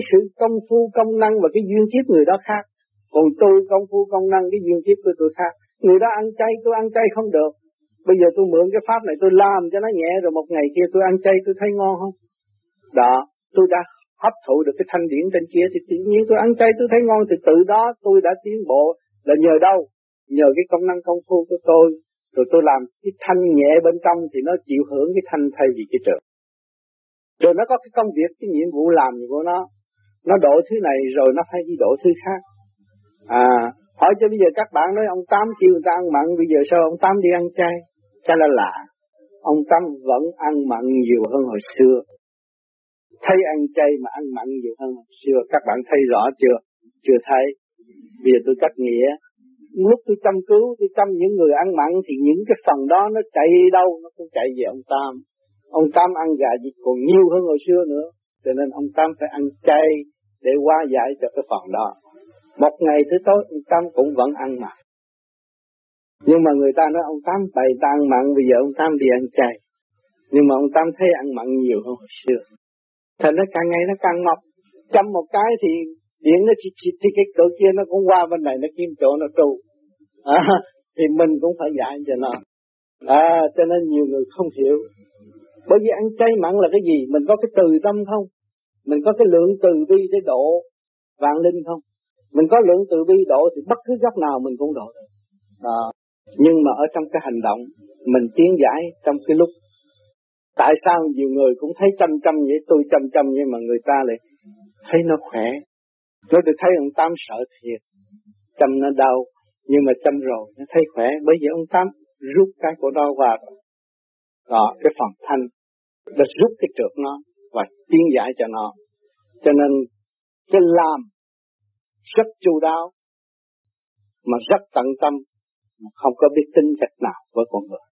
cái sự công phu, công năng và cái duyên kiếp người đó khác. Còn tôi công phu, công năng, cái duyên kiếp của tôi khác. Người đó ăn chay, tôi ăn chay không được. Bây giờ tôi mượn cái pháp này, tôi làm cho nó nhẹ rồi một ngày kia tôi ăn chay, tôi thấy ngon không? Đó, tôi đã hấp thụ được cái thanh điển trên kia thì tự nhiên tôi ăn chay, tôi thấy ngon thì tự đó tôi đã tiến bộ là nhờ đâu? Nhờ cái công năng công phu của tôi. Rồi tôi làm cái thanh nhẹ bên trong thì nó chịu hưởng cái thanh thay vì cái trượt. Rồi nó có cái công việc, cái nhiệm vụ làm của nó nó độ thứ này rồi nó phải đi độ thứ khác. À hỏi cho bây giờ các bạn nói ông tám kêu người ta ăn mặn, bây giờ sao ông tám đi ăn chay? Cho là lạ. Ông tám vẫn ăn mặn nhiều hơn hồi xưa. Thấy ăn chay mà ăn mặn nhiều hơn hồi xưa. Các bạn thấy rõ chưa? Chưa thấy. Bây giờ tôi cách nghĩa. Lúc tôi chăm cứu, tôi chăm những người ăn mặn thì những cái phần đó nó chạy đâu? Nó cũng chạy về ông tam ông tam ăn gà vịt còn nhiều hơn hồi xưa nữa cho nên ông tam phải ăn chay để hóa giải cho cái phần đó. Một ngày thứ tối ông tam cũng vẫn ăn mặn nhưng mà người ta nói ông tam bày ta ăn mặn bây giờ ông tam đi ăn chay. Nhưng mà ông tam thấy ăn mặn nhiều hơn hồi xưa. Thành nó càng ngày nó càng mọc. chăm một cái thì điện nó chịt chịt thì cái cửa kia nó cũng qua bên này nó kiếm chỗ nó trụ. À, thì mình cũng phải dạy cho nó. À cho nên nhiều người không hiểu bởi vì ăn chay mặn là cái gì? Mình có cái từ tâm không? Mình có cái lượng từ bi để độ vạn linh không? Mình có lượng từ bi độ thì bất cứ góc nào mình cũng độ được. Đó. nhưng mà ở trong cái hành động, mình tiến giải trong cái lúc. Tại sao nhiều người cũng thấy chăm chăm vậy? Tôi chăm chăm nhưng mà người ta lại thấy nó khỏe. Nó được thấy ông Tám sợ thiệt. Chăm nó đau, nhưng mà chăm rồi, nó thấy khỏe. Bởi vì ông Tám rút cái của nó vào đó cái phần thanh đã rút cái trượt nó và tiến giải cho nó. Cho nên cái làm rất chu đáo mà rất tận tâm không có biết tính cách nào với con người.